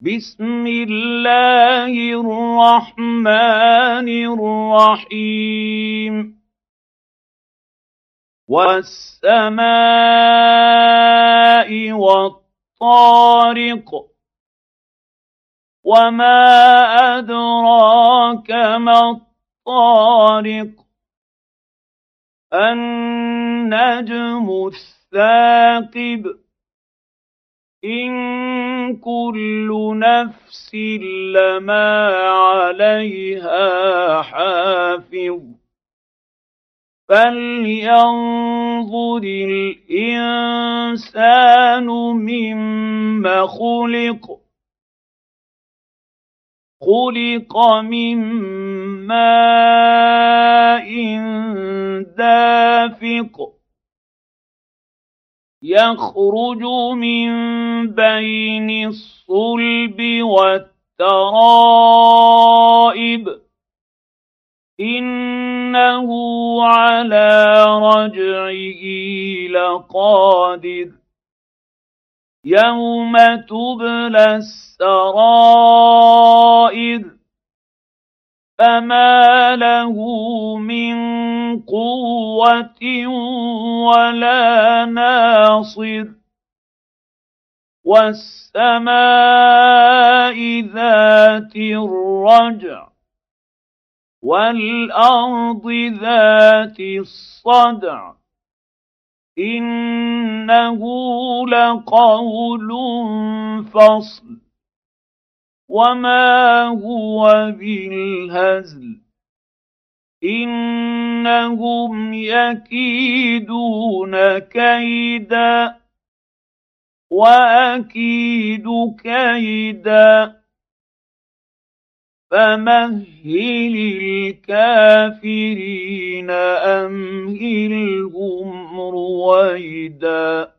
بسم الله الرحمن الرحيم والسماء والطارق وما ادراك ما الطارق النجم الثاقب إن نفس لما عليها حافظ. فلينظر الإنسان مما خلق خلق من يخرج من بين الصلب والترائب. إنه على رجعه لقادر. يوم تبلى السرائر. فما له من قوه ولا ناصر والسماء ذات الرجع والارض ذات الصدع انه لقول فصل وما هو بالهزل انهم يكيدون كيدا واكيد كيدا فمهل الكافرين امهلهم رويدا